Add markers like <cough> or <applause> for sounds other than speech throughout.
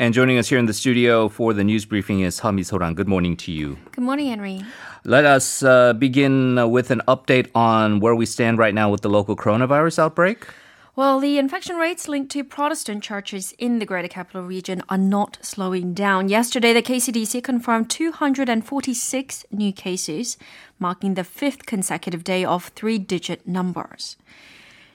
And joining us here in the studio for the news briefing is Seo Misorang. Good morning to you. Good morning, Henry. Let us uh, begin with an update on where we stand right now with the local coronavirus outbreak. Well, the infection rates linked to Protestant churches in the Greater Capital Region are not slowing down. Yesterday, the KCDC confirmed 246 new cases, marking the fifth consecutive day of three digit numbers.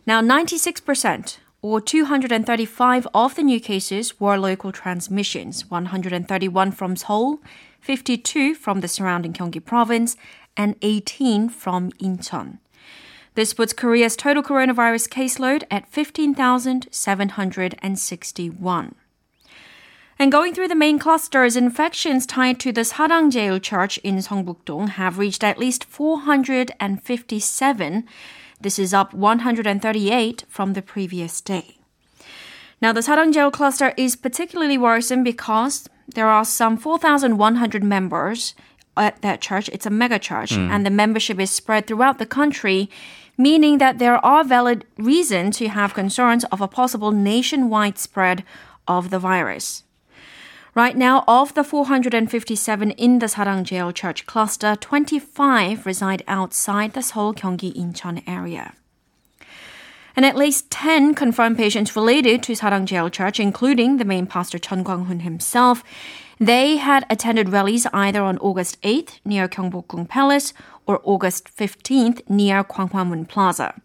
Now, 96% or 235 of the new cases were local transmissions, 131 from Seoul, 52 from the surrounding Gyeonggi province, and 18 from Incheon. This puts Korea's total coronavirus caseload at 15,761. And going through the main clusters, infections tied to the Sarangjeil Church in Seongbuk-dong have reached at least 457. This is up 138 from the previous day. Now, the Sarangjeil cluster is particularly worrisome because there are some 4,100 members at that church. It's a mega church, mm. and the membership is spread throughout the country, meaning that there are valid reasons to have concerns of a possible nationwide spread of the virus. Right now, of the 457 in the Sarangjeil Church cluster, 25 reside outside the Seoul Gyeonggi Incheon area. And at least 10 confirmed patients related to Sarangjeil Church, including the main pastor Chun Kwang-hun himself, they had attended rallies either on August 8th near Gyeongbokgung Palace or August 15th near Gwanghwamun Plaza.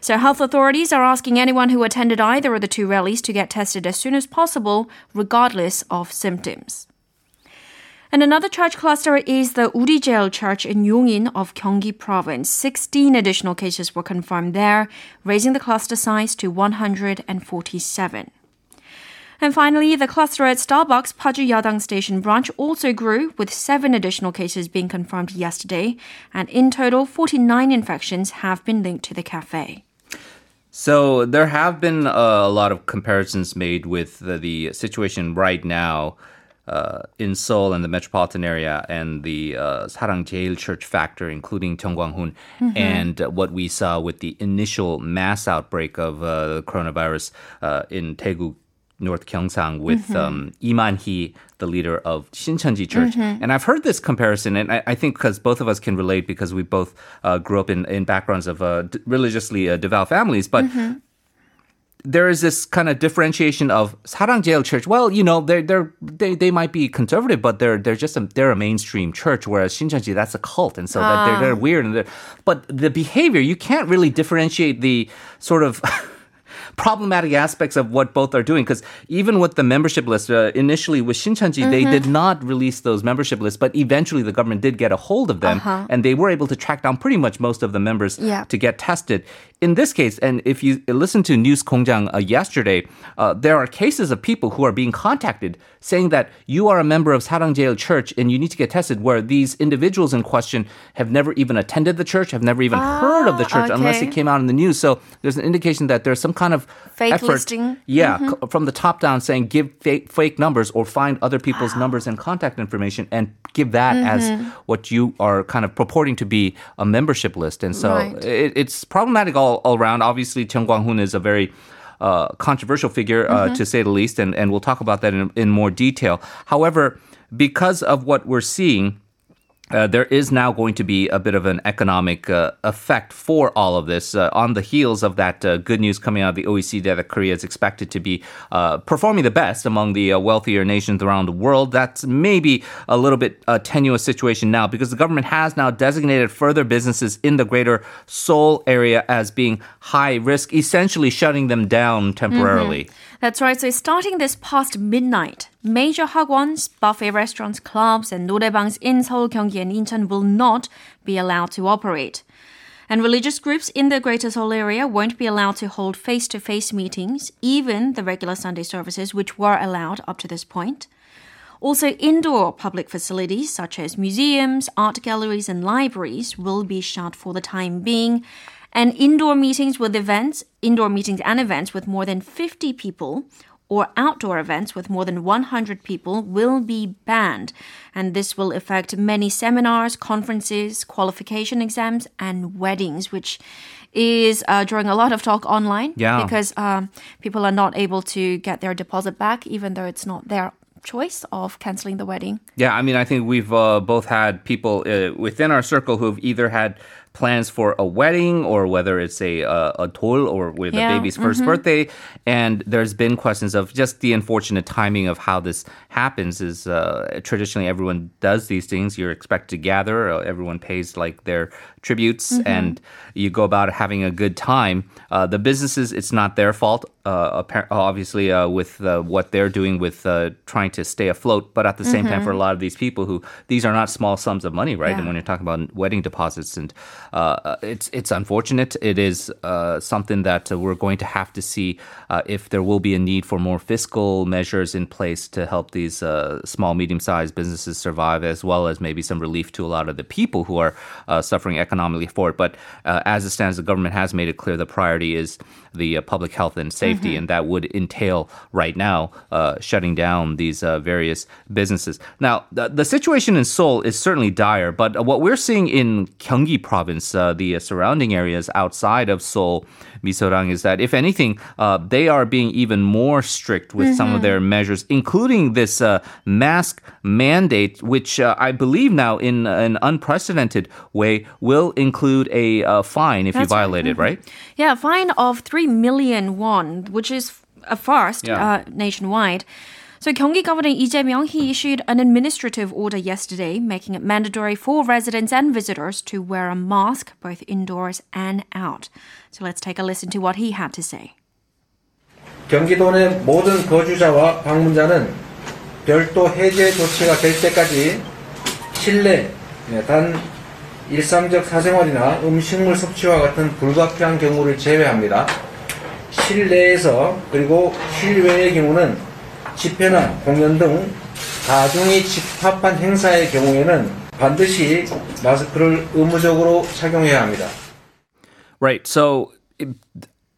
So health authorities are asking anyone who attended either of the two rallies to get tested as soon as possible, regardless of symptoms. And another church cluster is the Urijeil Church in Yongin of Gyeonggi Province. 16 additional cases were confirmed there, raising the cluster size to 147. And finally, the cluster at Starbucks Paju Yadang Station branch also grew, with seven additional cases being confirmed yesterday. And in total, 49 infections have been linked to the cafe. So there have been uh, a lot of comparisons made with the, the situation right now uh, in Seoul and the metropolitan area and the uh, Sarang Jeil Church factor, including Chun Kwang-hun, mm-hmm. and what we saw with the initial mass outbreak of uh, coronavirus uh, in Daegu North Gyeongsang with mm-hmm. um, Lee Man-hee, the leader of Shincheonji Church. Mm-hmm. And I've heard this comparison, and I, I think because both of us can relate because we both uh, grew up in, in backgrounds of uh, d- religiously uh, devout families. But mm-hmm. there is this kind of differentiation of Sarangjeil Church. Well, you know, they're, they're, they they might be conservative, but they're they're just a, they're a mainstream church. Whereas Shincheonji, that's a cult, and so ah. they're, they're weird. And they're, but the behavior, you can't really differentiate the sort of <laughs> problematic aspects of what both are doing. Because even with the membership list, uh, initially with Shincheonji, mm-hmm. they did not release those membership lists, but eventually the government did get a hold of them, uh-huh. and they were able to track down pretty much most of the members yeah. to get tested. In this case, and if you listen to News Kongjang uh, yesterday, uh, there are cases of people who are being contacted saying that you are a member of Sarangjeil Church and you need to get tested, where these individuals in question have never even attended the church, have never even ah, heard of the church okay. unless it came out in the news. So there's an indication that there's some kind of fake effort, listing. Yeah, mm-hmm. c- from the top down saying give fake, fake numbers or find other people's wow. numbers and contact information and give that mm-hmm. as what you are kind of purporting to be a membership list. And so right. it, it's problematic all, all around. Obviously, Chun Kwang-hun is a very uh, controversial figure, uh, mm-hmm. to say the least, and, and we'll talk about that in, in more detail. However, because of what we're seeing, uh, there is now going to be a bit of an economic uh, effect for all of this uh, on the heels of that uh, good news coming out of the OECD that Korea is expected to be uh, performing the best among the uh, wealthier nations around the world. That's maybe a little bit a tenuous situation now because the government has now designated further businesses in the greater Seoul area as being high risk, essentially shutting them down temporarily. Mm-hmm. That's right. So starting this past midnight, major hagwons, buffet restaurants, clubs, and norebangs in Seoul, Gyeonggi, and Incheon will not be allowed to operate. And religious groups in the Greater Seoul area won't be allowed to hold face-to-face meetings, even the regular Sunday services, which were allowed up to this point. Also, indoor public facilities such as museums, art galleries, and libraries will be shut for the time being and indoor meetings with events, indoor meetings and events with more than 50 people or outdoor events with more than 100 people will be banned. And this will affect many seminars, conferences, qualification exams, and weddings, which is uh, drawing a lot of talk online. Yeah. Because um, people are not able to get their deposit back, even though it's not their choice of canceling the wedding. Yeah, I mean, I think we've uh, both had people uh, within our circle who've either had plans for a wedding or whether it's a uh, a toll or with Yeah, the baby's 1st birthday, and there's been questions of just the unfortunate timing of how this happens. Is uh, traditionally everyone does these things. You're expected to gather. Uh, everyone pays like their tributes, and you go about having a good time. Uh, the businesses, it's not their fault. Uh, obviously, uh, with uh, what they're doing with uh, trying to stay afloat, but at the same time, for a lot of these people who these are not small sums of money, right? Yeah. And when you're talking about wedding deposits, and uh, it's it's unfortunate. It is uh, something that uh, we're going to have to see uh, if there will be a need for more fiscal measures in place to help these uh, small, medium-sized businesses survive, as well as maybe some relief to a lot of the people who are uh, suffering economically for it. But uh, as it stands, the government has made it clear the priority is the uh, public health and safety, and that would entail right now uh, shutting down these uh, various businesses. Now, the, the situation in Seoul is certainly dire, but what we're seeing in Gyeonggi province, uh, the uh, surrounding areas outside of Seoul, Misorang, is that if anything, uh, they are being even more strict with some of their measures, including this uh, mask mandate, which uh, I believe now, in an unprecedented way, will include a uh, fine if you That's right. violate it, right? Yeah, a fine of 3 million won, which is a first Yeah. uh, nationwide. So Gyeonggi Governor Lee Jae-myung, he issued an administrative order yesterday making it mandatory for residents and visitors to wear a mask both indoors and out. So let's take a listen to what he had to say. 경기도 내 모든 거주자와 방문자는 별도 해제 조치가 될 때까지 실내 네, 단 일상적 사생활이나 음식물 섭취와 같은 불가피한 경우를 제외합니다. 실내에서 그리고 실외의 경우는 집회나 공연 등 다중이 집합한 행사의 경우에는 반드시 마스크를 의무적으로 착용해야 합니다. Right. So it-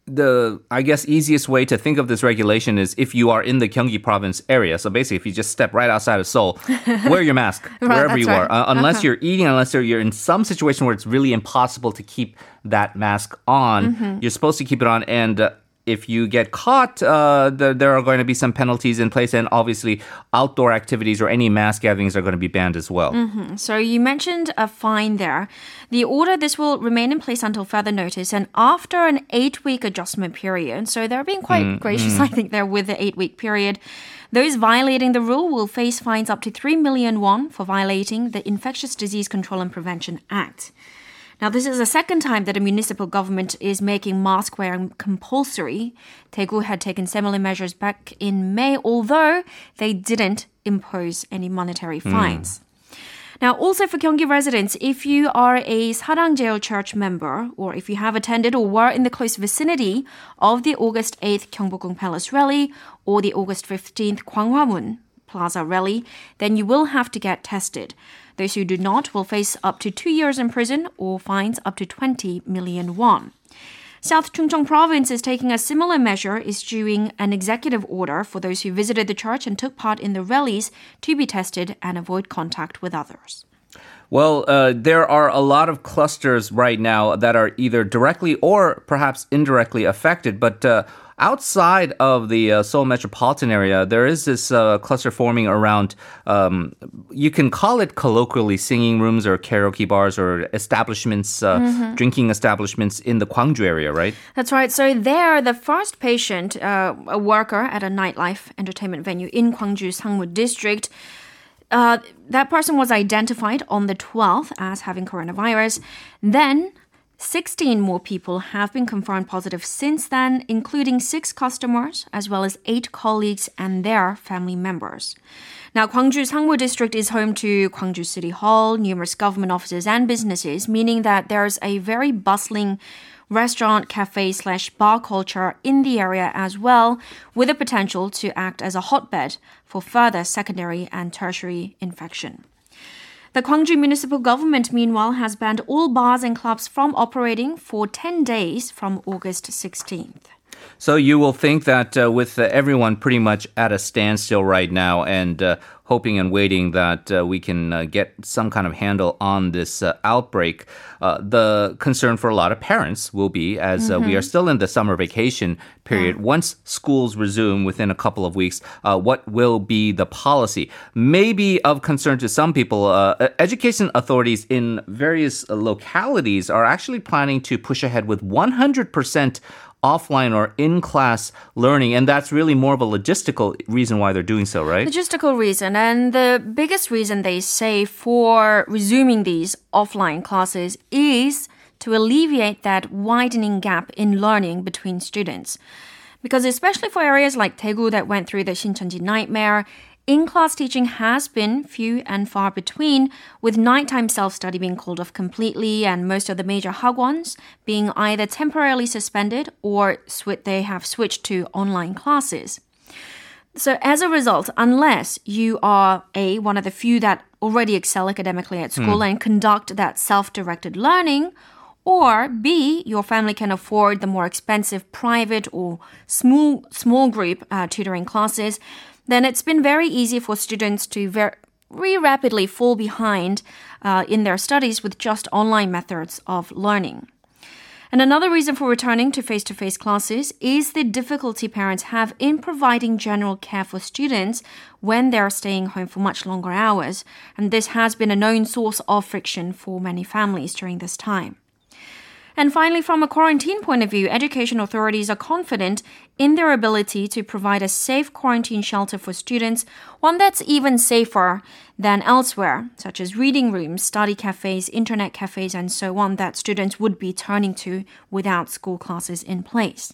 the I guess easiest way to think of this regulation is if you are in the Gyeonggi province area. So basically, if you just step right outside of Seoul, <laughs> wear your mask <laughs> wherever that's you are, right. Uh-huh. uh, unless you're eating, unless you're, you're in some situation where it's really impossible to keep that mask on. Mm-hmm. You're supposed to keep it on, and uh, if you get caught, uh, there, there are going to be some penalties in place, and obviously, outdoor activities or any mass gatherings are going to be banned as well. Mm-hmm. So you mentioned a fine there. The order this will remain in place until further notice and after an 8-week adjustment period. So they're being quite mm, gracious mm. I think there with the 8-week period. Those violating the rule will face fines up to 3 million won for violating the Infectious Disease Control and Prevention Act. Now, this is the second time that a municipal government is making mask wearing compulsory. Daegu had taken similar measures back in May, although they didn't impose any monetary hmm. fines. Now, also for Gyeonggi residents, if you are a Sarangjeil Church member, or if you have attended or were in the close vicinity of the August 8th Gyeongbokgung Palace rally or the August 15th Gwanghwamun Plaza rally, then you will have to get tested. Those who do not will face up to two years in prison or fines up to 20 million won. South Chungcheong Province is taking a similar measure, issuing an executive order for those who visited the church and took part in the rallies to be tested and avoid contact with others. Well, uh, there are a lot of clusters right now that are either directly or perhaps indirectly affected. But uh, outside of the uh, Seoul metropolitan area, there is this uh, cluster forming around. Um, you can call it colloquially singing rooms or karaoke bars or establishments, uh, drinking establishments in the Gwangju area, right? That's right. So there, the first patient, uh, a worker at a nightlife entertainment venue in Gwangju Sangmu district, uh, that person was identified on the 12th as having coronavirus. Then 16 more people have been confirmed positive since then, including six customers as well as eight colleagues and their family members. Now, Gwangju Sangmu district is home to Gwangju City Hall, numerous government offices and businesses, meaning that there's a very bustling restaurant, cafe slash bar culture in the area as well, with the potential to act as a hotbed for further secondary and tertiary infection. The Gwangju municipal government, meanwhile, has banned all bars and clubs from operating for 10 days from August 16th. So you will think that uh, with uh, everyone pretty much at a standstill right now and uh, hoping and waiting that uh, we can uh, get some kind of handle on this uh, outbreak, the concern for a lot of parents will be as we are still in the summer vacation period. Once schools resume within a couple of weeks, what will be the policy? Maybe of concern to some people, education authorities in various localities are actually planning to push ahead with 100% offline or in class learning. And that's really more of a logistical reason why they're doing so, right? Logistical reason. And the biggest reason they say for resuming these offline classes is to alleviate that widening gap in learning between students. Because especially for areas like Daegu that went through the Shincheonji nightmare, in class teaching has been few and far between, with nighttime self study being called off completely and most of the major hagwons being either temporarily suspended or sw- they have switched to online classes. So, as a result, unless you are A, one of the few that already excel academically at school mm. and conduct that self directed learning, or B, your family can afford the more expensive private or small, small group uh, tutoring classes, then it's been very easy for students to very, rapidly fall behind uh, in their studies with just online methods of learning. And another reason for returning to face to face classes is the difficulty parents have in providing general care for students when they're staying home for much longer hours. And this has been a known source of friction for many families during this time. And finally, from a quarantine point of view, education authorities are confident in their ability to provide a safe quarantine shelter for students, one that's even safer than elsewhere, such as reading rooms, study cafes, internet cafes, and so on, that students would be turning to without school classes in place.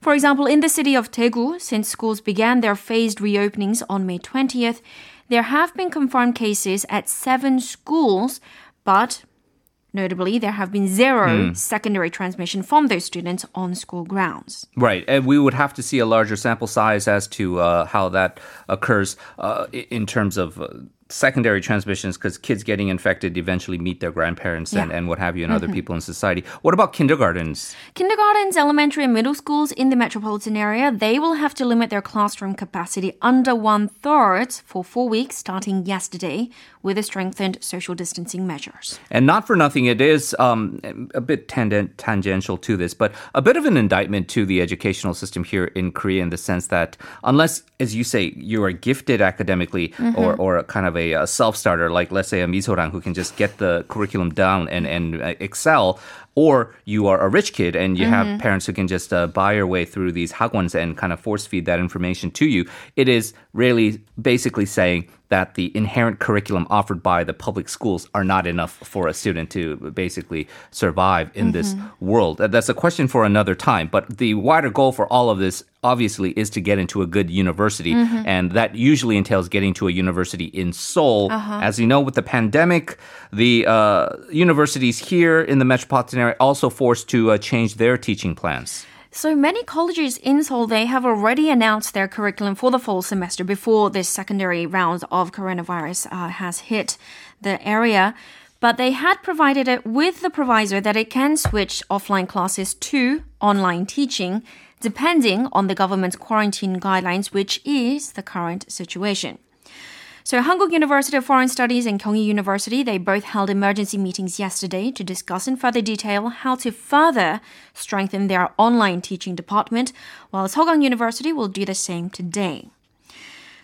For example, in the city of Daegu, since schools began their phased reopenings on May 20th, there have been confirmed cases at seven schools, but Notably, there have been zero mm. secondary transmission from those students on school grounds. Right, and we would have to see a larger sample size as to uh, how that occurs uh, in terms of uh, secondary transmissions because kids getting infected eventually meet their grandparents yeah. and, and what have you and mm-hmm. other people in society. What about kindergartens? Kindergartens, elementary, and middle schools in the metropolitan area, they will have to limit their classroom capacity under one third for four weeks starting yesterday with the strengthened social distancing measures. And not for nothing, it is um, a bit tangent, tangential to this, but a bit of an indictment to the educational system here in Korea in the sense that unless, as you say, you are gifted academically mm-hmm. or, or kind of a, a self starter, like let's say a Misorang who can just get the curriculum down and, and uh, excel, or you are a rich kid and you mm-hmm. have parents who can just uh, buy your way through these hagwons and kind of force feed that information to you. It is really basically saying that the inherent curriculum offered by the public schools are not enough for a student to basically survive in mm-hmm. this world. That's a question for another time. But the wider goal for all of this obviously is to get into a good university. Mm-hmm. And that usually entails getting to a university in Seoul. Uh-huh. As you know, with the pandemic, the uh, universities here in the metropolitan area also forced to uh, change their teaching plans. So many colleges in Seoul, they have already announced their curriculum for the fall semester before this secondary round of coronavirus uh, has hit the area. But they had provided it with the proviso that it can switch offline classes to online teaching, depending on the government's quarantine guidelines, which is the current situation. So Hankuk University of Foreign Studies and Kyunghee University, they both held emergency meetings yesterday to discuss in further detail how to further strengthen their online teaching department, while Sogang University will do the same today.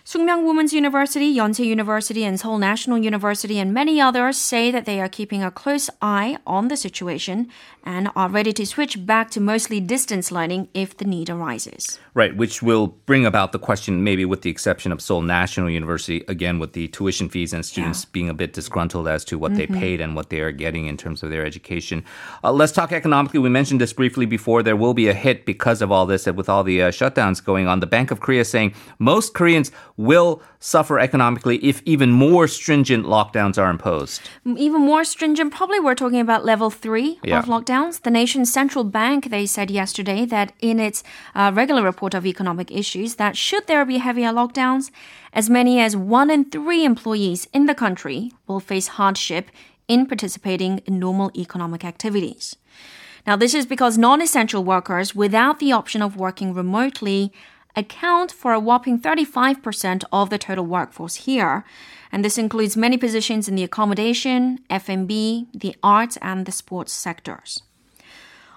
Sookmyung Women's University, Yonsei University, and Seoul National University, and many others say that they are keeping a close eye on the situation and are ready to switch back to mostly distance learning if the need arises. Right, which will bring about the question, maybe with the exception of Seoul National University, again, with the tuition fees and students yeah. being a bit disgruntled as to what mm-hmm. they paid and what they are getting in terms of their education. Uh, let's talk economically. We mentioned this briefly before. There will be a hit because of all this, and with all the uh, shutdowns going on. The Bank of Korea saying most Koreans will suffer economically if even more stringent lockdowns are imposed. Even more stringent, probably we're talking about level three yeah. of lockdowns. The nation's central bank, they said yesterday that in its uh, regular report of economic issues, that should there be heavier lockdowns, as many as one in three employees in the country will face hardship in participating in normal economic activities. Now, this is because non essential workers without the option of working remotely account for a whopping 35% of the total workforce here. And this includes many positions in the accommodation, F&B, the arts, and the sports sectors.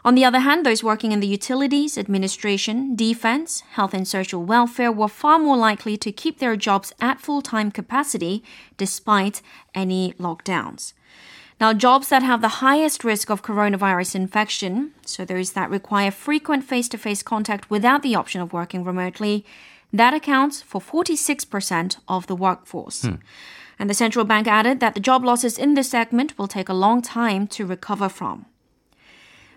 On the other hand, those working in the utilities, administration, defense, health and social welfare were far more likely to keep their jobs at full time capacity despite any lockdowns. Now, jobs that have the highest risk of coronavirus infection, so those that require frequent face to face contact without the option of working remotely, that accounts for 46% of the workforce. Hmm. And the central bank added that the job losses in this segment will take a long time to recover from.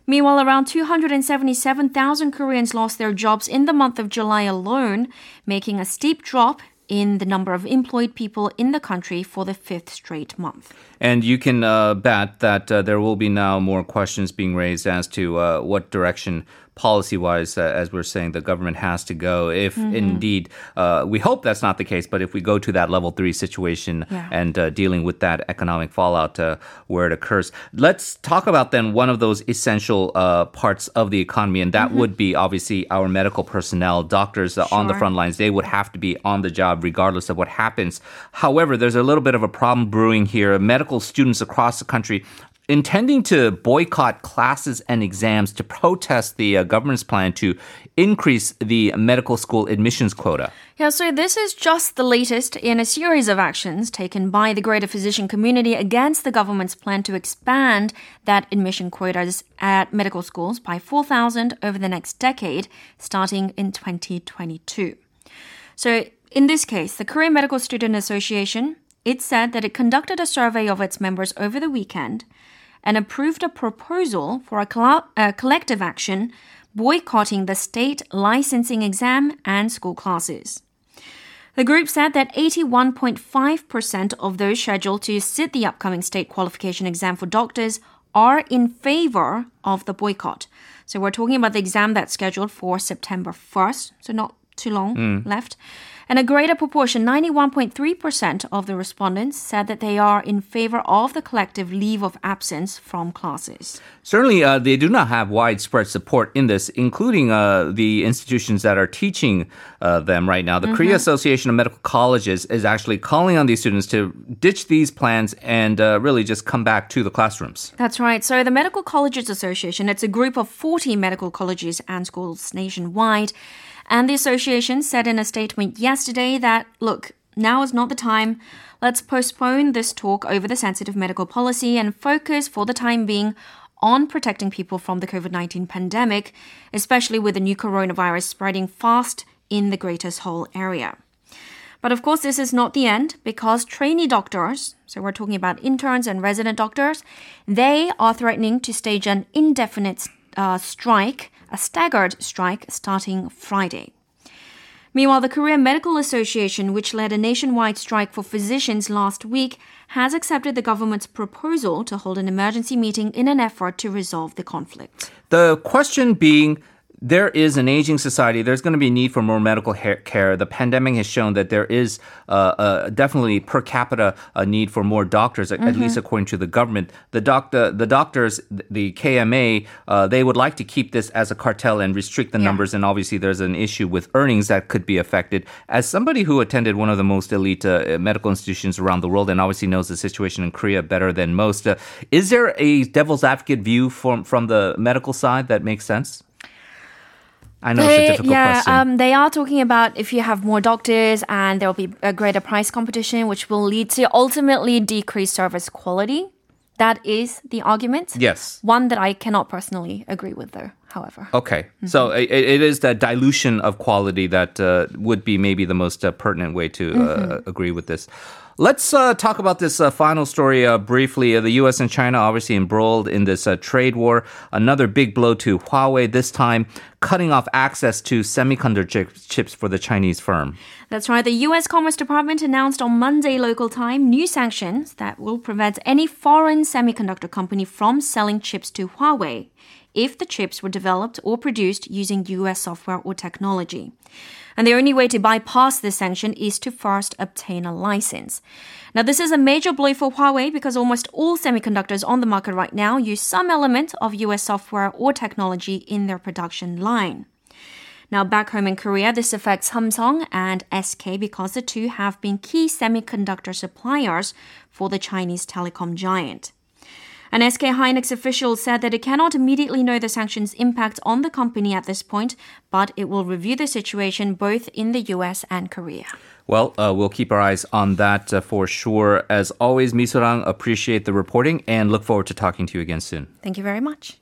Meanwhile, around 277,000 Koreans lost their jobs in the month of July alone, making a steep drop in the number of employed people in the country for the fifth straight month. And you can uh, bet that uh, there will be now more questions being raised as to uh, what direction policy wise, uh, as we're saying, the government has to go. If Mm-hmm. indeed, uh, we hope that's not the case, but if we go to that level three situation Yeah. and uh, dealing with that economic fallout uh, where it occurs, let's talk about then one of those essential uh, parts of the economy, and that would be obviously our medical personnel, doctors uh, on the Mm-hmm. Front lines. They would have to be on the job regardless of what happens. However, there's a little bit of a problem brewing here. Medical students across the country intending to boycott classes and exams to protest the uh, government's plan to increase the medical school admissions quota. Yeah, so this is just the latest in a series of actions taken by the greater physician community against the government's plan to expand that admission quotas at medical schools by 4,000 over the next decade, starting in 2022. So, in this case, the Korean Medical Student Association, it said that it conducted a survey of its members over the weekend and approved a proposal for a, colla- a collective action boycotting the state licensing exam and school classes. The group said that 81.5% of those scheduled to sit the upcoming state qualification exam for doctors are in favor of the boycott. So we're talking about the exam that's scheduled for September 1st, so not too long mm. left. And a greater proportion, 91.3% of the respondents, said that they are in favor of the collective leave of absence from classes. Certainly, uh, they do not have widespread support in this, including uh, the institutions that are teaching uh, them right now. The Korea Association of Medical Colleges is actually calling on these students to ditch these plans and uh, really just come back to the classrooms. That's right. So the Medical Colleges Association, it's a group of 40 medical colleges and schools nationwide. And the association said in a statement yesterday that, look, now is not the time. Let's postpone this talk over the sensitive medical policy and focus for the time being on protecting people from the COVID 19 pandemic, especially with the new coronavirus spreading fast in the Greater Seoul area. But of course, this is not the end because trainee doctors, so we're talking about interns and resident doctors, they are threatening to stage an indefinite uh, strike, a staggered strike starting Friday. Meanwhile, the Korean Medical Association, which led a nationwide strike for physicians last week, has accepted the government's proposal to hold an emergency meeting in an effort to resolve the conflict. The question being, there is an aging society. There's going to be a need for more medical care. The pandemic has shown that there is uh, uh, definitely per capita a need for more doctors, at- at least according to the government. The doc- the, the doctors, the KMA, uh, they would like to keep this as a cartel and restrict the Yeah. numbers. And obviously, there's an issue with earnings that could be affected. As somebody who attended one of the most elite uh, medical institutions around the world and obviously knows the situation in Korea better than most, uh, is there a devil's advocate view from from the medical side that makes sense? I know it's a difficult yeah, question. Um, they are talking about if you have more doctors and there will be a greater price competition, which will lead to ultimately decreased service quality. That is the argument. yes. One that I cannot personally agree with, though, however. Okay. So it, it is that dilution of quality that uh, would be maybe the most uh, pertinent way to uh, agree with this. Let's uh, talk about this uh, final story uh, briefly. Uh, the U.S. and China obviously embroiled in this uh, trade war. Another big blow to Huawei, this time cutting off access to semiconductor chips for the Chinese firm. That's right. The U.S. Commerce Department announced on Monday local time new sanctions that will prevent any foreign semiconductor company from selling chips to Huawei, if the chips were developed or produced using US software or technology. And the only way to bypass this sanction is to first obtain a license. Now, this is a major blow for Huawei because almost all semiconductors on the market right now use some element of US software or technology in their production line. Now, back home in Korea, this affects Samsung and SK because the two have been key semiconductor suppliers for the Chinese telecom giant. An SK Hynix official said that it cannot immediately know the sanctions' impact on the company at this point, but it will review the situation both in the US and Korea. Well, uh, we'll keep our eyes on that uh, for sure. As always, Misorang, appreciate the reporting and look forward to talking to you again soon. Thank you very much.